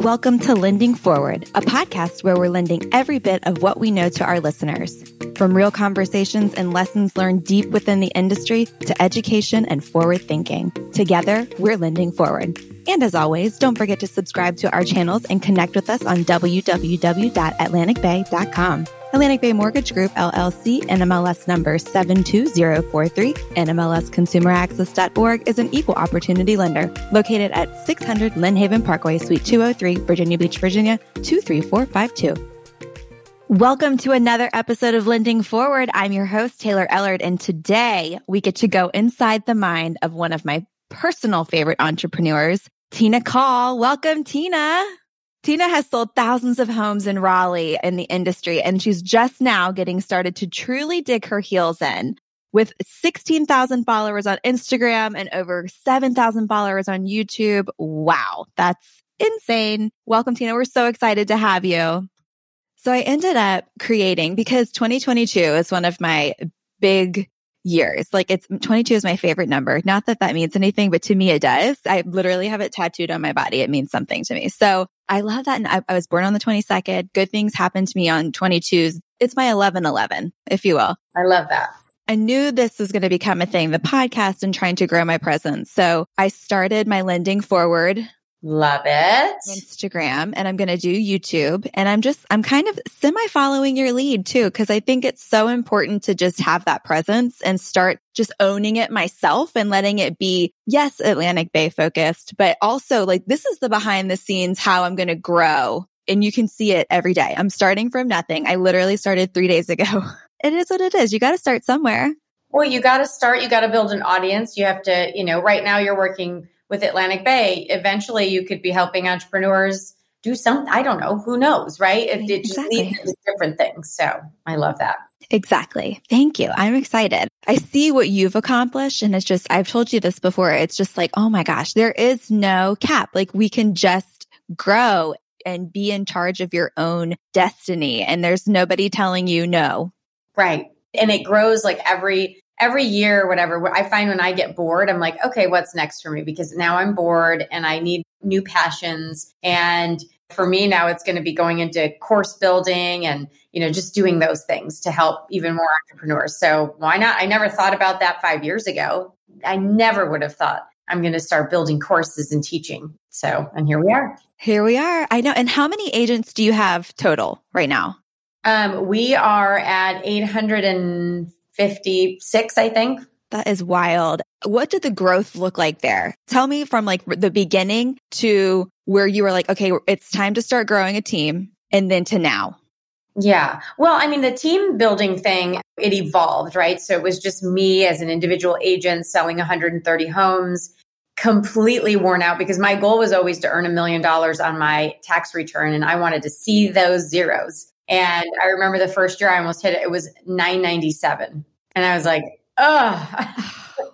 Welcome to Lending Forward, a podcast where we're lending every bit of what we know to our listeners. From real conversations and lessons learned deep within the industry to education and forward thinking. Together, we're lending forward. And as always, don't forget to subscribe to our channels and connect with us on www.atlanticbay.com. Atlantic Bay Mortgage Group, LLC, NMLS number 72043, NMLSconsumeraccess.org is an equal opportunity lender located at 600 Lynnhaven Parkway, Suite 203, Virginia Beach, Virginia 23452. Welcome to another episode of Lending Forward. I'm your host, Taylor Ellard, and today we get to go inside the mind of one of my personal favorite entrepreneurs, Tina Caul. Welcome, Tina. Tina has sold thousands of homes in Raleigh in the industry, and she's just now getting started to truly dig her heels in. With 16,000 followers on Instagram and over 7,000 followers on YouTube. Wow, that's insane. Welcome, Tina. We're so excited to have you. So I ended up creating because 2022 is one of my big years. Like it's 22 is my favorite number. Not that that means anything, but to me it does. I literally have it tattooed on my body. It means something to me. So I love that. And I, I was born on the 22nd. Good things happen to me on 22s. It's my 11 11, if you will. I love that. I knew this was going to become a thing, the podcast and trying to grow my presence. So I started my lending forward Love it. Instagram and I'm going to do YouTube. And I'm just, I'm kind of semi following your lead too, because I think it's so important to just have that presence and start just owning it myself and letting it be, yes, Atlantic Bay focused, but also like this is the behind the scenes how I'm going to grow. And you can see it every day. I'm starting from nothing. I literally started three days ago. It is what it is. You got to start somewhere. Well, you got to start. You got to build an audience. You have to, you know, right now you're working with Atlantic Bay, eventually you could be helping entrepreneurs do something. I don't know. Who knows, right? It, it just leads to different things. So I love that. Exactly. Thank you. I'm excited. I see what you've accomplished. And it's just, I've told you this before. It's just like, oh my gosh, there is no cap. Like we can just grow and be in charge of your own destiny. And there's nobody telling you no. Right. And it grows like every every year whatever, I find when I get bored, I'm like, okay, what's next for me? Because now I'm bored and I need new passions. And for me now, it's going to be going into course building and, you know, just doing those things to help even more entrepreneurs. So why not? I never thought about that five years ago. I never would have thought I'm going to start building courses and teaching. So, and here we are. Here we are. I know. And how many agents do you have total right now? Um, we are at 800 and 56, I think. That is wild. What did the growth look like there? Tell me from like the beginning to where you were like, okay, it's time to start growing a team and then to now. Yeah. Well, I mean, the team building thing, it evolved, right? So it was just me as an individual agent selling 130 homes, completely worn out because my goal was always to earn a million dollars on my tax return. And I wanted to see those zeros. And I remember the first year I almost hit it. It was 997. And I was like, oh,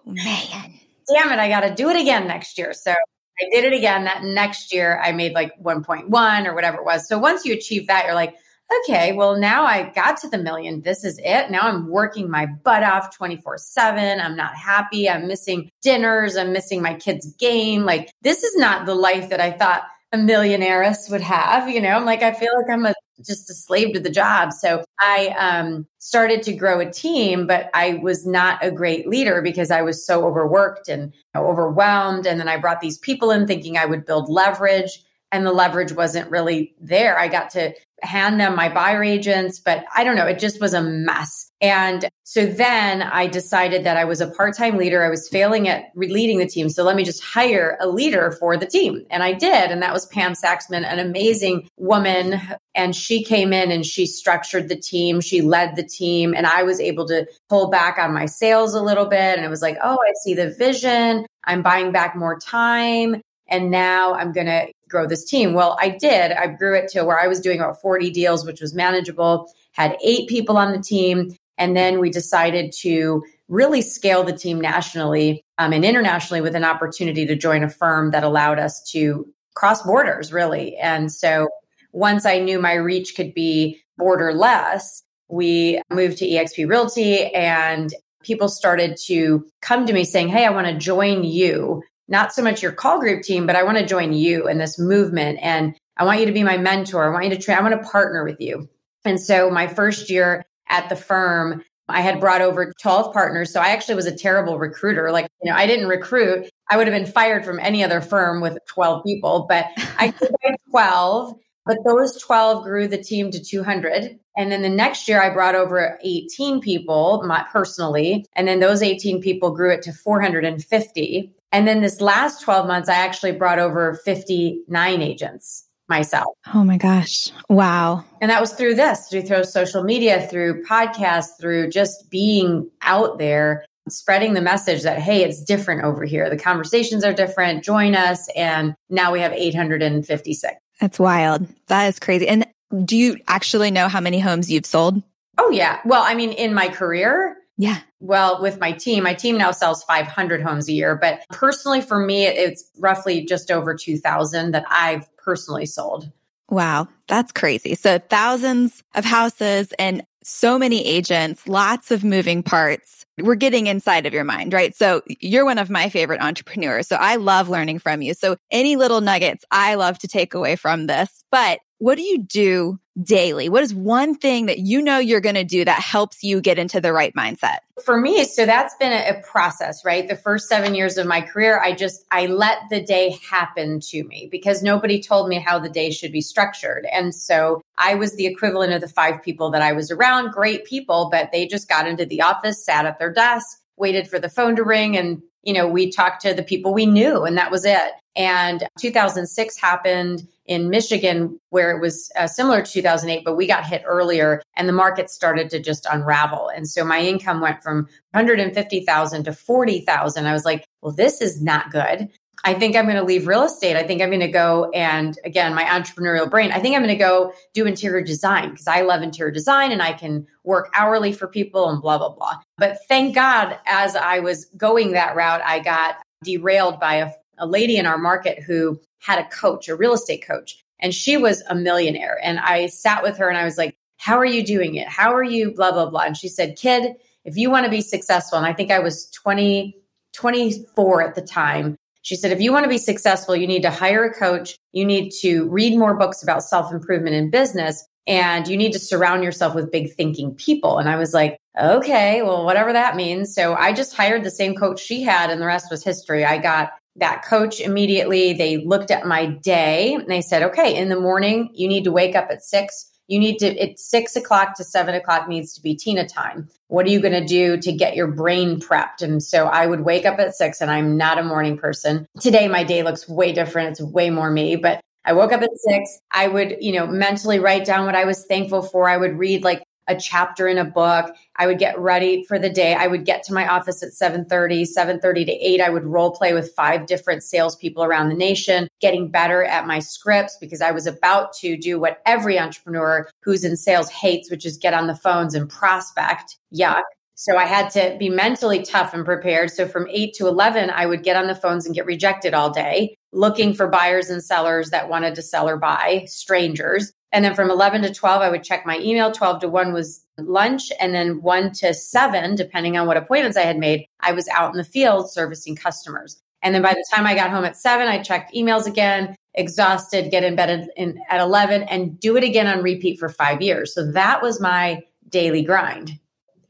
man. Damn it, I got to do it again next year. So I did it again. That next year I made like 1.1 or whatever it was. So once you achieve that, you're like, okay, well, now I got to the million. This is it. Now I'm working my butt off 24 7. I'm not happy. I'm missing dinners. I'm missing my kids' game. Like, this is not the life that I thought a millionairess would have. You know, I'm like, I feel like I'm a just a slave to the job. So I um, started to grow a team, but I was not a great leader because I was so overworked and you know, overwhelmed. And then I brought these people in thinking I would build leverage and the leverage wasn't really there. I got to hand them my buyer agents, but I don't know, it just was a mess. And so then I decided that I was a part time leader. I was failing at leading the team. So let me just hire a leader for the team. And I did. And that was Pam Saxman, an amazing woman. And she came in and she structured the team. She led the team. And I was able to pull back on my sales a little bit. And it was like, oh, I see the vision. I'm buying back more time. And now I'm going to grow this team. Well, I did. I grew it to where I was doing about 40 deals, which was manageable, had eight people on the team. And then we decided to really scale the team nationally um, and internationally with an opportunity to join a firm that allowed us to cross borders, really. And so once I knew my reach could be borderless, we moved to eXp Realty and people started to come to me saying, Hey, I want to join you not so much your Caul Group team, but I want to join you in this movement. And I want you to be my mentor. I want you to train. I want to partner with you. And so my first year at the firm, I had brought over 12 partners. So I actually was a terrible recruiter. Like, you know, I didn't recruit. I would have been fired from any other firm with 12 people, but I did 12. But those 12 grew the team to 200. And then the next year, I brought over 18 people my, personally. And then those 18 people grew it to 450. And then this last 12 months, I actually brought over 59 agents myself. Oh my gosh. Wow. And that was through this, through social media, through podcasts, through just being out there, spreading the message that, hey, it's different over here. The conversations are different. Join us. And now we have 856. That's wild. That is crazy. And do you actually know how many homes you've sold? Oh, yeah. Well, I mean, in my career, yeah. Well, with my team, my team now sells 500 homes a year, but personally for me, it's roughly just over 2,000 that I've personally sold. Wow, that's crazy. So thousands of houses and so many agents, lots of moving parts. We're getting inside of your mind, right? So you're one of my favorite entrepreneurs. So I love learning from you. So any little nuggets I love to take away from this, but what do you do daily? What is one thing that you know you're going to do that helps you get into the right mindset? For me, so that's been a, process, right? The first seven years of my career, I just, I let the day happen to me because nobody told me how the day should be structured. And so I was the equivalent of the five people that I was around, great people, but they just got into the office, sat at their desk, waited for the phone to ring and you know, we talked to the people we knew and that was it. And 2006 happened in Michigan where it was uh, similar to 2008, but we got hit earlier and the market started to just unravel. And so my income went from 150,000 to 40,000. I was like, well, this is not good. I think I'm going to leave real estate. I think I'm going to go and again, my entrepreneurial brain, I think I'm going to go do interior design because I love interior design and I can work hourly for people and blah, blah, blah. But thank God, as I was going that route, I got derailed by a, a lady in our market who had a coach, a real estate coach, and she was a millionaire. And I sat with her and I was like, How are you doing it? How are you? Blah, blah, blah. And she said, Kid, if you want to be successful, and I think I was 20, 24 at the time. She said, if you want to be successful, you need to hire a coach. You need to read more books about self improvement in business and you need to surround yourself with big thinking people. And I was like, okay, well, whatever that means. So I just hired the same coach she had and the rest was history. I got that coach immediately. They looked at my day and they said, okay, in the morning, you need to wake up at six. You need to, it's six o'clock to seven o'clock needs to be Tina time. What are you going to do to get your brain prepped? And so I would wake up at six and I'm not a morning person. Today, my day looks way different. It's way more me, but I woke up at six. I would, you know, mentally write down what I was thankful for. I would read like a chapter in a book. I would get ready for the day. I would get to my office at 7:30, 7:30 to 8. I would role play with five different salespeople around the nation, getting better at my scripts because I was about to do what every entrepreneur who's in sales hates, which is get on the phones and prospect. Yuck. So I had to be mentally tough and prepared. So from 8 to 11, I would get on the phones and get rejected all day, looking for buyers and sellers that wanted to sell or buy, strangers. And then from 11 to 12, I would check my email. 12 to 1 was lunch. And then 1 to 7, depending on what appointments I had made, I was out in the field servicing customers. And then by the time I got home at 7, I checked emails again, exhausted, get in bed in, at 11, and do it again on repeat for five years. So that was my daily grind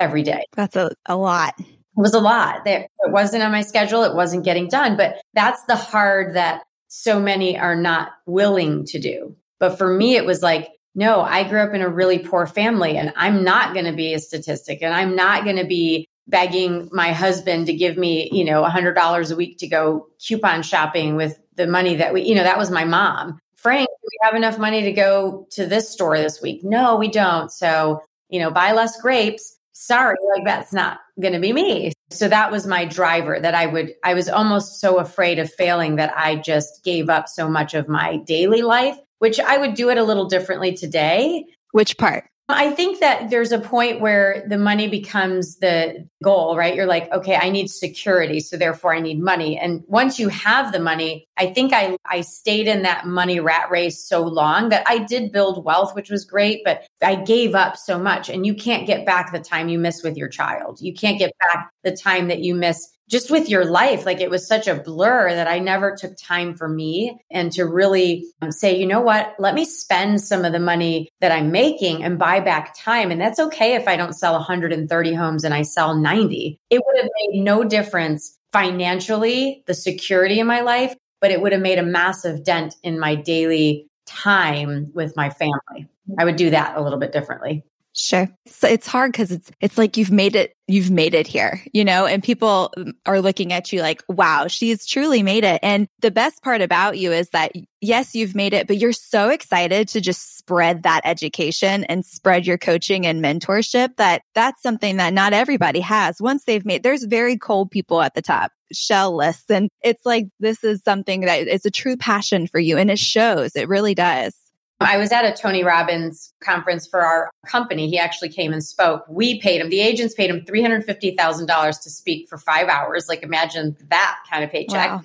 every day. That's a, a lot. It was a lot. It wasn't on my schedule. It wasn't getting done. But that's the hard that so many are not willing to do. But for me, it was like, no, I grew up in a really poor family and I'm not going to be a statistic and I'm not going to be begging my husband to give me, you know, $100 a week to go coupon shopping with the money that we, you know, that was my mom. Frank, we have enough money to go to this store this week? No, we don't. So, you know, buy less grapes. Sorry, like that's not going to be me. So that was my driver that I would, I was almost so afraid of failing that I just gave up so much of my daily life which I would do it a little differently today. Which part? I think that there's a point where the money becomes the goal, right? You're like, okay, I need security. So therefore I need money. And once you have the money, I think I, I stayed in that money rat race so long that I did build wealth, which was great, but I gave up so much. And you can't get back the time you miss with your child. You can't get back the time that you miss just with your life, like it was such a blur that I never took time for me and to really um, say, you know what, let me spend some of the money that I'm making and buy back time. And that's okay if I don't sell 130 homes and I sell 90. It would have made no difference financially, the security in my life, but it would have made a massive dent in my daily time with my family. I would do that a little bit differently. Sure. So it's hard because it's it's like you've made it you've made it here, you know, and people are looking at you like, wow, she's truly made it. And the best part about you is that yes, you've made it, but you're so excited to just spread that education and spread your coaching and mentorship that that's something that not everybody has. Once they've made there's very cold people at the top, shell lists. And it's like this is something that is a true passion for you and it shows. It really does. I was at a Tony Robbins conference for our company. He actually came and spoke. We paid him, the agents paid him $350,000 to speak for five hours. Like, imagine that kind of paycheck. Wow.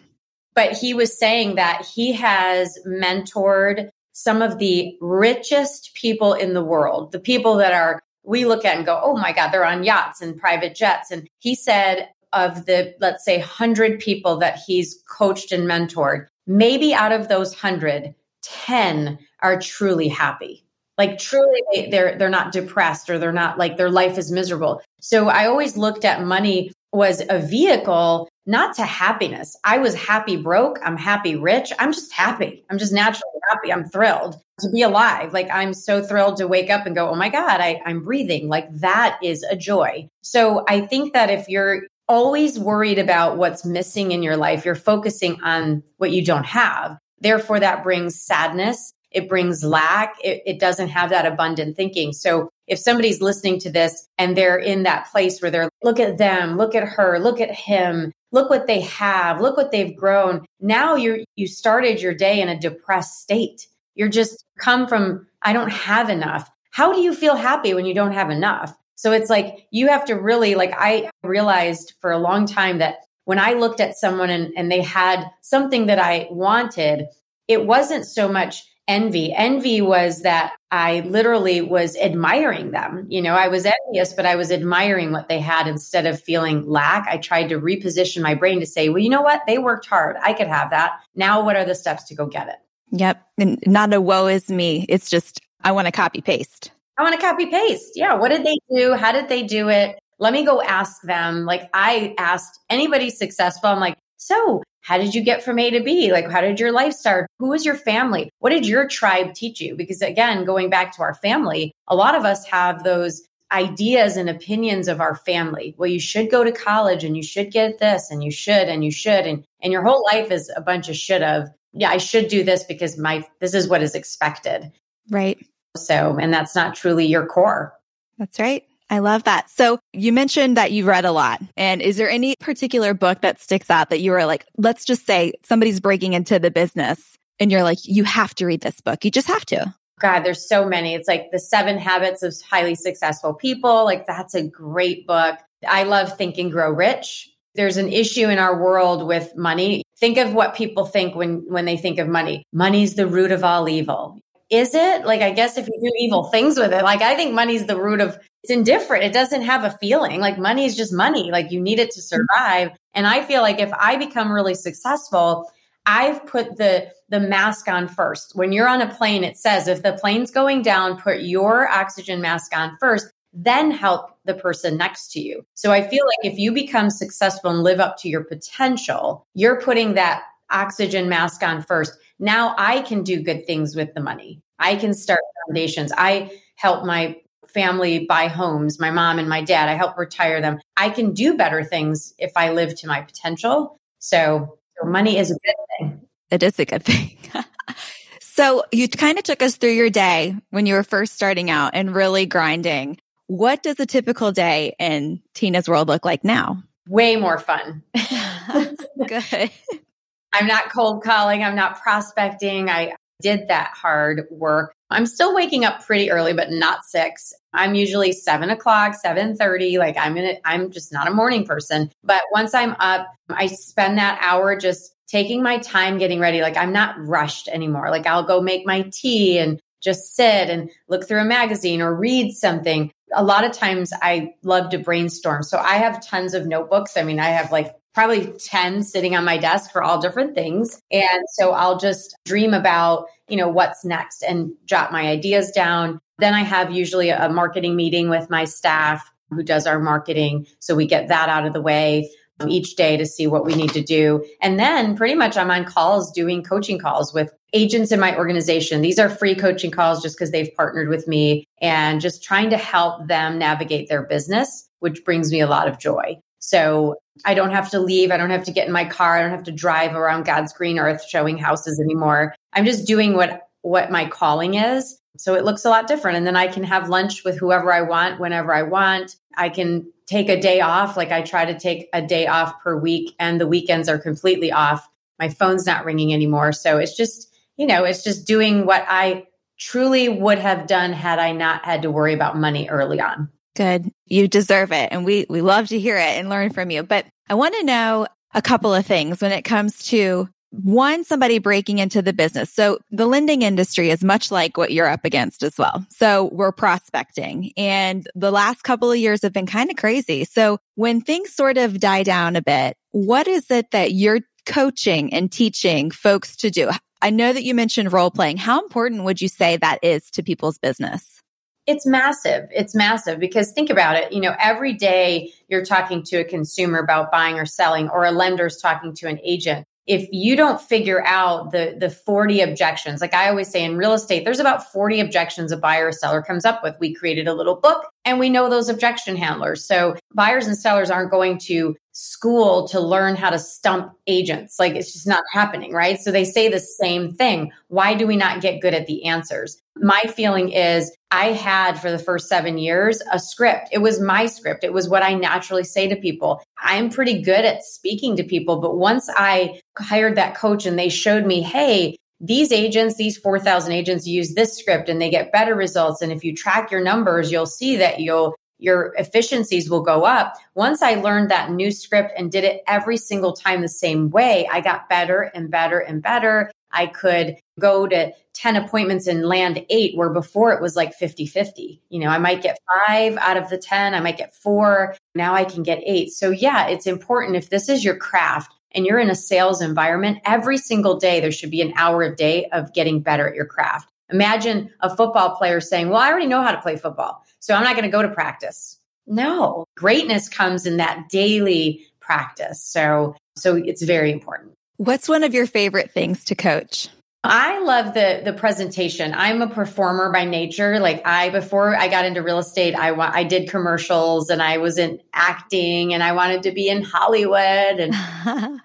But he was saying that he has mentored some of the richest people in the world, the people that are, we look at and go, oh my God, they're on yachts and private jets. And he said, of the, let's say, 100 people that he's coached and mentored, maybe out of those 100, 10 are truly happy. Like truly they're they're not depressed or they're not like their life is miserable. So I always looked at money was a vehicle not to happiness. I was happy broke, I'm happy rich. I'm just happy. I'm just naturally happy. I'm thrilled to be alive. Like I'm so thrilled to wake up and go, "Oh my god, I I'm breathing." Like that is a joy. So I think that if you're always worried about what's missing in your life, you're focusing on what you don't have. Therefore, that brings sadness. It brings lack. It, it, doesn't have that abundant thinking. So if somebody's listening to this and they're in that place where they're, look at them, look at her, look at him, look what they have, look what they've grown. Now you you started your day in a depressed state. You're just come from, I don't have enough. How do you feel happy when you don't have enough? So it's like you have to really, like, I realized for a long time that when I looked at someone and, and they had something that I wanted, it wasn't so much envy. Envy was that I literally was admiring them. You know, I was envious, but I was admiring what they had instead of feeling lack. I tried to reposition my brain to say, well, you know what? They worked hard. I could have that. Now, what are the steps to go get it? Yep. And not a woe is me. It's just, I want to copy paste. I want to copy paste. Yeah. What did they do? How did they do it? let me go ask them. Like I asked anybody successful, I'm like, so how did you get from A to B? Like, how did your life start? Who was your family? What did your tribe teach you? Because again, going back to our family, a lot of us have those ideas and opinions of our family. Well, you should go to college and you should get this and you should and you should and and your whole life is a bunch of should have. Yeah, I should do this because my this is what is expected. Right. So, and that's not truly your core. That's right. I love that. So you mentioned that you read a lot. And is there any particular book that sticks out that you were like, let's just say somebody's breaking into the business and you're like, you have to read this book. You just have to. God, there's so many. It's like the seven habits of highly successful people. Like that's a great book. I love Think and Grow Rich. There's an issue in our world with money. Think of what people think when, when they think of money. Money's the root of all evil. Is it? Like, I guess if you do evil things with it, like I think money's the root of it's indifferent. It doesn't have a feeling. Like money is just money. Like you need it to mm-hmm. survive. And I feel like if I become really successful, I've put the the mask on first. When you're on a plane, it says if the plane's going down, put your oxygen mask on first, then help the person next to you. So I feel like if you become successful and live up to your potential, you're putting that oxygen mask on first. Now I can do good things with the money. I can start foundations. I help my family buy homes, my mom and my dad. I help retire them. I can do better things if I live to my potential. So, so money is a good thing. It is a good thing. so you kind of took us through your day when you were first starting out and really grinding. What does a typical day in Tina's world look like now? Way more fun. good. I'm not cold calling. I'm not prospecting. I did that hard work. I'm still waking up pretty early, but not six. I'm usually seven o'clock, seven thirty. Like I'm it. I'm just not a morning person. But once I'm up, I spend that hour just taking my time getting ready. Like I'm not rushed anymore. Like I'll go make my tea and just sit and look through a magazine or read something. A lot of times I love to brainstorm. So I have tons of notebooks. I mean, I have like probably 10 sitting on my desk for all different things. And so I'll just dream about, you know, what's next and jot my ideas down. Then I have usually a marketing meeting with my staff who does our marketing. So we get that out of the way um, each day to see what we need to do. And then pretty much I'm on calls doing coaching calls with agents in my organization. These are free coaching calls just because they've partnered with me and just trying to help them navigate their business, which brings me a lot of joy. So I don't have to leave. I don't have to get in my car. I don't have to drive around God's green earth showing houses anymore. I'm just doing what what my calling is. So it looks a lot different. And then I can have lunch with whoever I want, whenever I want. I can take a day off. Like I try to take a day off per week, and the weekends are completely off. My phone's not ringing anymore. So it's just, you know, it's just doing what I truly would have done had I not had to worry about money early on. Good. You deserve it. And we, we love to hear it and learn from you. But I want to know a couple of things when it comes to one, somebody breaking into the business. So the lending industry is much like what you're up against as well. So we're prospecting and the last couple of years have been kind of crazy. So when things sort of die down a bit, what is it that you're coaching and teaching folks to do? I know that you mentioned role playing. How important would you say that is to people's business? It's massive. It's massive because think about it. You know, every day you're talking to a consumer about buying or selling, or a lender's talking to an agent if you don't figure out the the 40 objections like i always say in real estate there's about 40 objections a buyer or seller comes up with we created a little book and we know those objection handlers so buyers and sellers aren't going to school to learn how to stump agents like it's just not happening right so they say the same thing why do we not get good at the answers my feeling is I had for the first seven years a script. It was my script. It was what I naturally say to people. I'm pretty good at speaking to people, but once I hired that coach and they showed me, hey, these agents, these 4,000 agents use this script and they get better results. And if you track your numbers, you'll see that you'll your efficiencies will go up. Once I learned that new script and did it every single time the same way, I got better and better and better. I could go to 10 appointments and land eight, where before it was like 50 50. You know, I might get five out of the 10, I might get four. Now I can get eight. So, yeah, it's important if this is your craft and you're in a sales environment, every single day there should be an hour a day of getting better at your craft. Imagine a football player saying, Well, I already know how to play football, so I'm not going to go to practice. No, greatness comes in that daily practice. So, so it's very important. What's one of your favorite things to coach? I love the the presentation. I'm a performer by nature. Like I before I got into real estate, I wa- I did commercials and I was in acting and I wanted to be in Hollywood and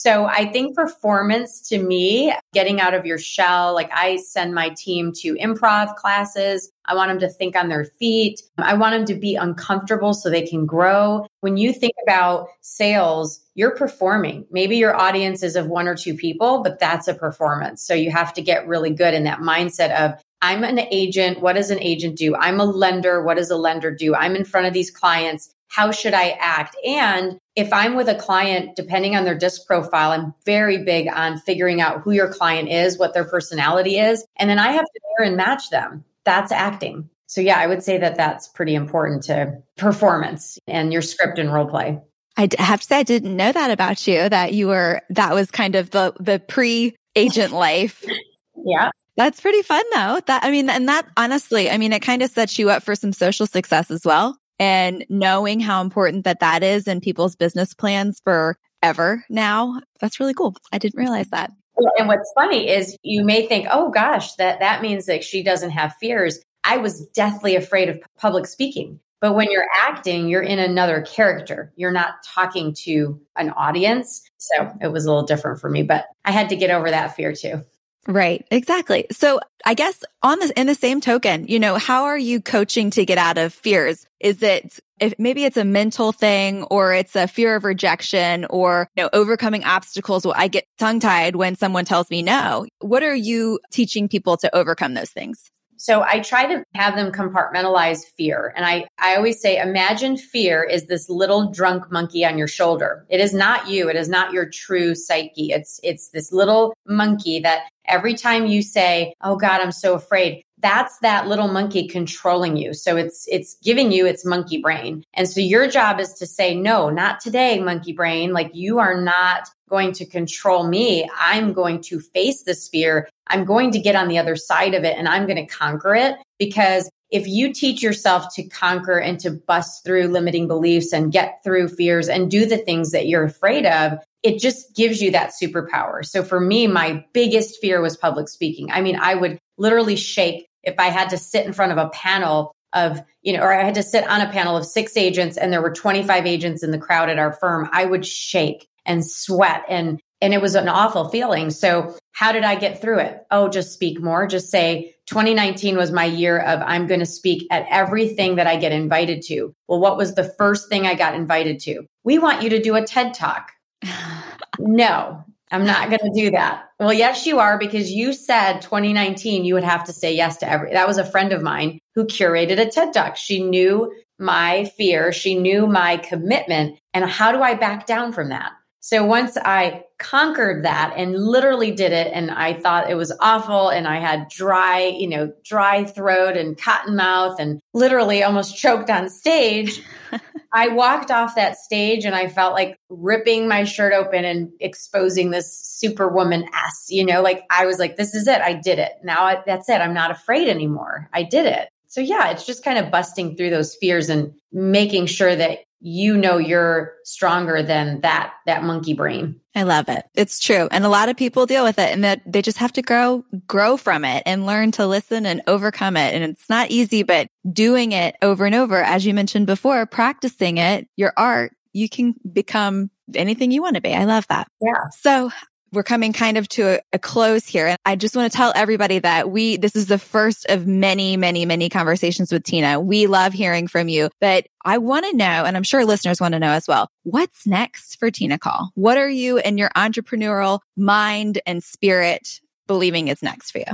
So I think performance to me, getting out of your shell, like I send my team to improv classes. I want them to think on their feet. I want them to be uncomfortable so they can grow. When you think about sales, you're performing. Maybe your audience is of one or two people, but that's a performance. So you have to get really good in that mindset of I'm an agent. What does an agent do? I'm a lender. What does a lender do? I'm in front of these clients how should I act? And if I'm with a client, depending on their disc profile, I'm very big on figuring out who your client is, what their personality is. And then I have to mirror and match them. That's acting. So, yeah, I would say that that's pretty important to performance and your script and role play. I have to say, I didn't know that about you, that you were, that was kind of the, the pre agent life. yeah. That's pretty fun though. That, I mean, and that honestly, I mean, it kind of sets you up for some social success as well and knowing how important that that is in people's business plans forever now. That's really cool. I didn't realize that. And what's funny is you may think, oh gosh, that, that means that she doesn't have fears. I was deathly afraid of public speaking. But when you're acting, you're in another character. You're not talking to an audience. So it was a little different for me, but I had to get over that fear too. Right. Exactly. So I guess on this, in the same token, you know, how are you coaching to get out of fears? Is it, if maybe it's a mental thing or it's a fear of rejection or, you know, overcoming obstacles. Well, I get tongue tied when someone tells me no. What are you teaching people to overcome those things? So I try to have them compartmentalize fear. And I, I always say, imagine fear is this little drunk monkey on your shoulder. It is not you. It is not your true psyche. It's, it's this little monkey that every time you say, Oh God, I'm so afraid, that's that little monkey controlling you. So it's it's giving you its monkey brain. And so your job is to say no, not today, monkey brain. Like you are not going to control me. I'm going to face this fear. I'm going to get on the other side of it and I'm going to conquer it because if you teach yourself to conquer and to bust through limiting beliefs and get through fears and do the things that you're afraid of, it just gives you that superpower. So for me, my biggest fear was public speaking. I mean, I would literally shake if I had to sit in front of a panel of, you know, or I had to sit on a panel of six agents and there were 25 agents in the crowd at our firm, I would shake and sweat and and it was an awful feeling. So how did I get through it? Oh, just speak more. Just say 2019 was my year of I'm going to speak at everything that I get invited to. Well, what was the first thing I got invited to? We want you to do a TED talk. no, I'm not going to do that. Well, yes, you are because you said 2019 you would have to say yes to every. That was a friend of mine who curated a TED Talk. She knew my fear, she knew my commitment, and how do I back down from that? So once I conquered that and literally did it, and I thought it was awful, and I had dry, you know, dry throat and cotton mouth, and literally almost choked on stage. I walked off that stage and I felt like ripping my shirt open and exposing this superwoman s. You know, like I was like, this is it. I did it. Now I, that's it. I'm not afraid anymore. I did it. So yeah, it's just kind of busting through those fears and making sure that you know you're stronger than that that monkey brain. I love it. It's true. And a lot of people deal with it and that they just have to grow grow from it and learn to listen and overcome it. And it's not easy, but doing it over and over as you mentioned before, practicing it, your art, you can become anything you want to be. I love that. Yeah. So we're coming kind of to a, a, close here. And I just want to tell everybody that we, this is the first of many, many, many conversations with Tina. We love hearing from you, but I want to know, and I'm sure listeners want to know as well, what's next for Tina Caul? What are you in your entrepreneurial mind and spirit believing is next for you?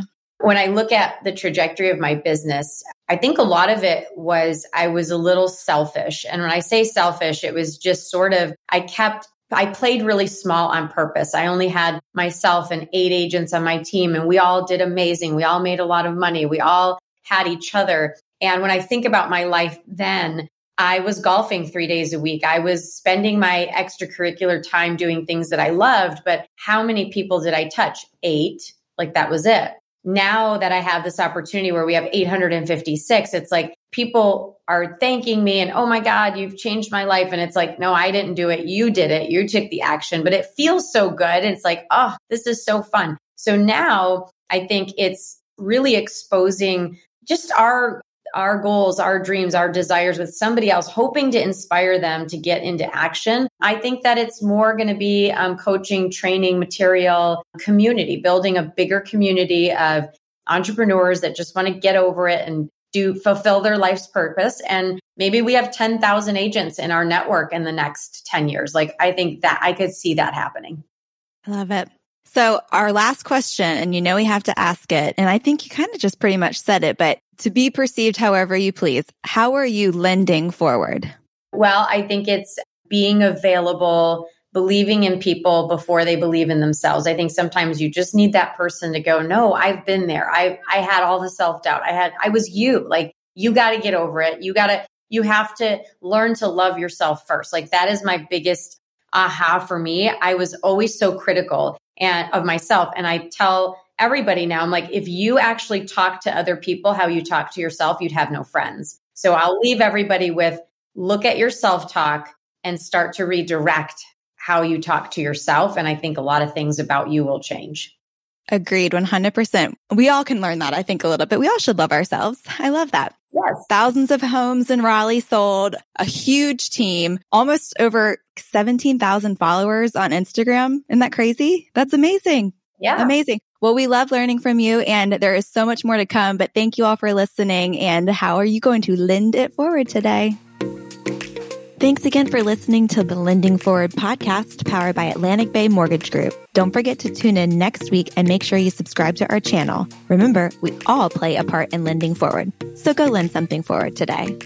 When I look at the trajectory of my business, I think a lot of it was I was a little selfish. And when I say selfish, it was just sort of, I kept I played really small on purpose. I only had myself and eight agents on my team, and we all did amazing. We all made a lot of money. We all had each other. And when I think about my life then, I was golfing three days a week. I was spending my extracurricular time doing things that I loved. But how many people did I touch? Eight. Like that was it now that I have this opportunity where we have 856, it's like people are thanking me and, oh my God, you've changed my life. And it's like, no, I didn't do it. You did it. You took the action, but it feels so good. It's like, oh, this is so fun. So now I think it's really exposing just our our goals, our dreams, our desires with somebody else, hoping to inspire them to get into action. I think that it's more going to be um, coaching, training, material, community, building a bigger community of entrepreneurs that just want to get over it and do fulfill their life's purpose. And maybe we have 10,000 agents in our network in the next 10 years. Like, I think that I could see that happening. I love it. So, our last question, and you know we have to ask it, and I think you kind of just pretty much said it, but to be perceived however you please, how are you lending forward? Well, I think it's being available, believing in people before they believe in themselves. I think sometimes you just need that person to go, "No, I've been there. I I had all the self-doubt. I had I was you. Like you got to get over it. You got to you have to learn to love yourself first. Like that is my biggest aha for me. I was always so critical and of myself. And I tell everybody now, I'm like, if you actually talk to other people how you talk to yourself, you'd have no friends. So I'll leave everybody with look at your self talk and start to redirect how you talk to yourself. And I think a lot of things about you will change. Agreed 100%. We all can learn that, I think, a little bit. We all should love ourselves. I love that. Yes. Thousands of homes in Raleigh sold, a huge team, almost over 17,000 followers on Instagram. Isn't that crazy? That's amazing. Yeah. Amazing. Well, we love learning from you and there is so much more to come, but thank you all for listening. And how are you going to lend it forward today? Thanks again for listening to the Lending Forward podcast powered by Atlantic Bay Mortgage Group. Don't forget to tune in next week and make sure you subscribe to our channel. Remember, we all play a part in lending forward. So go lend something forward today.